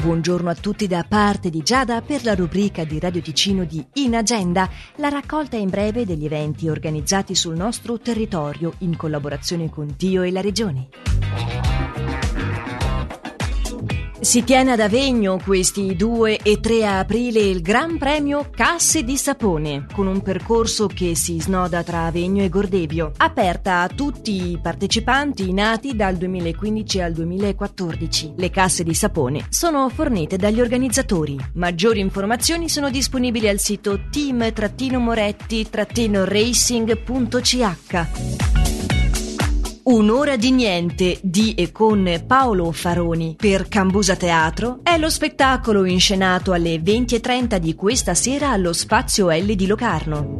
Buongiorno a tutti da parte di Giada per la rubrica di Radio Ticino di In Agenda, la raccolta in breve degli eventi organizzati sul nostro territorio in collaborazione con Dio e la Regione. Si tiene ad Avegno questi 2 e 3 aprile il Gran Premio Casse di Sapone, con un percorso che si snoda tra Avegno e Gordebio, aperta a tutti i partecipanti nati dal 2015 al 2014. Le casse di sapone sono fornite dagli organizzatori. Maggiori informazioni sono disponibili al sito team-moretti-racing.ch. Un'ora di niente di e con Paolo Faroni per Cambusa Teatro è lo spettacolo inscenato alle 20.30 di questa sera allo Spazio L di Locarno.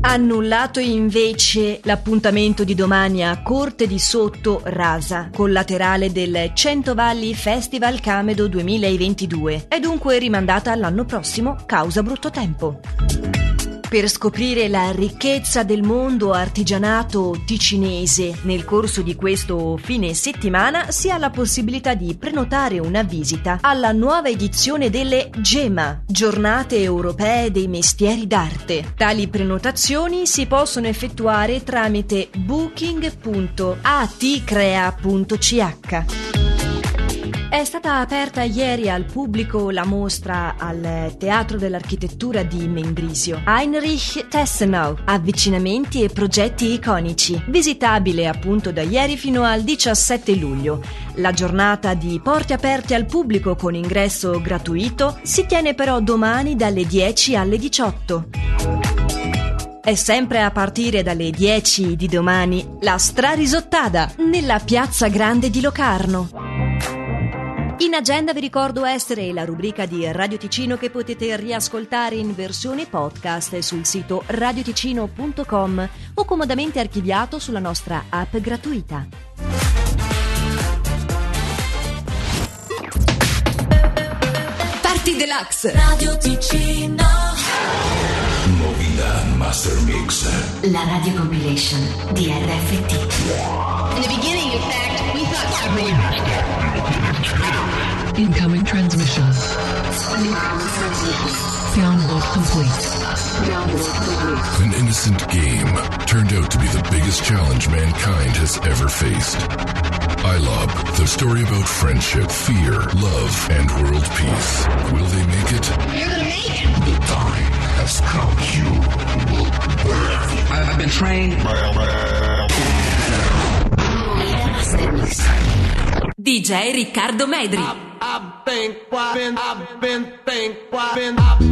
Annullato invece l'appuntamento di domani a Corte di Sotto Rasa, collaterale del Centovalli Festival Camedo 2022. È dunque rimandata all'anno prossimo causa brutto tempo. Per scoprire la ricchezza del mondo artigianato ticinese nel corso di questo fine settimana si ha la possibilità di prenotare una visita alla nuova edizione delle GEMA, Giornate Europee dei Mestieri d'Arte. Tali prenotazioni si possono effettuare tramite booking.atcrea.ch. È stata aperta ieri al pubblico la mostra al Teatro dell'Architettura di Mendrisio. Heinrich Tessenau, avvicinamenti e progetti iconici, visitabile appunto da ieri fino al 17 luglio. La giornata di porte aperte al pubblico con ingresso gratuito si tiene però domani dalle 10 alle 18. È sempre a partire dalle 10 di domani la Strarisottada nella Piazza Grande di Locarno. In agenda vi ricordo essere la rubrica di Radio Ticino che potete riascoltare in versione podcast sul sito radioticino.com o comodamente archiviato sulla nostra app gratuita. Party Deluxe. Radio Ticino. Movida Master Mix. La radio compilation di RFT In the beginning, in fact, we thought Incoming transmission. Download complete. An innocent game turned out to be the biggest challenge mankind has ever faced. iLob, the story about friendship, fear, love, and world peace. Will they make it? You're gonna make it! The time has come. You will burn. I've been trained. DJ Riccardo Medri. I've I've been, I've been,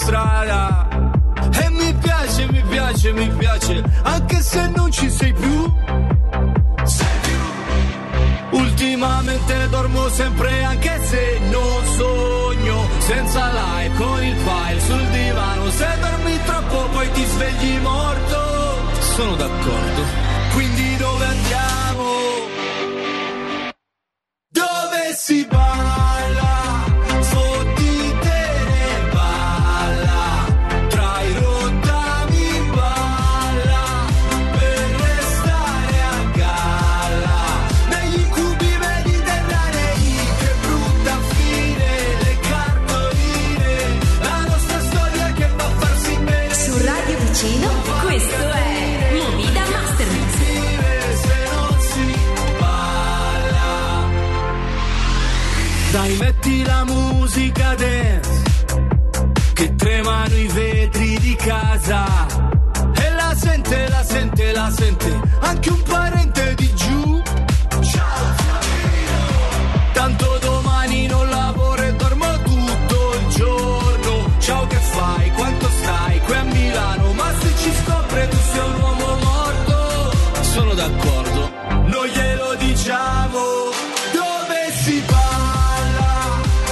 strada. E mi piace, mi piace, mi piace, anche se non ci sei più. Ultimamente dormo sempre anche se non sogno Senza like con il file sul divano Se dormi troppo poi ti svegli morto Sono d'accordo Quindi dove andiamo? Dove si balla? Casa. E la sente, la sente, la sente, anche un parente di giù.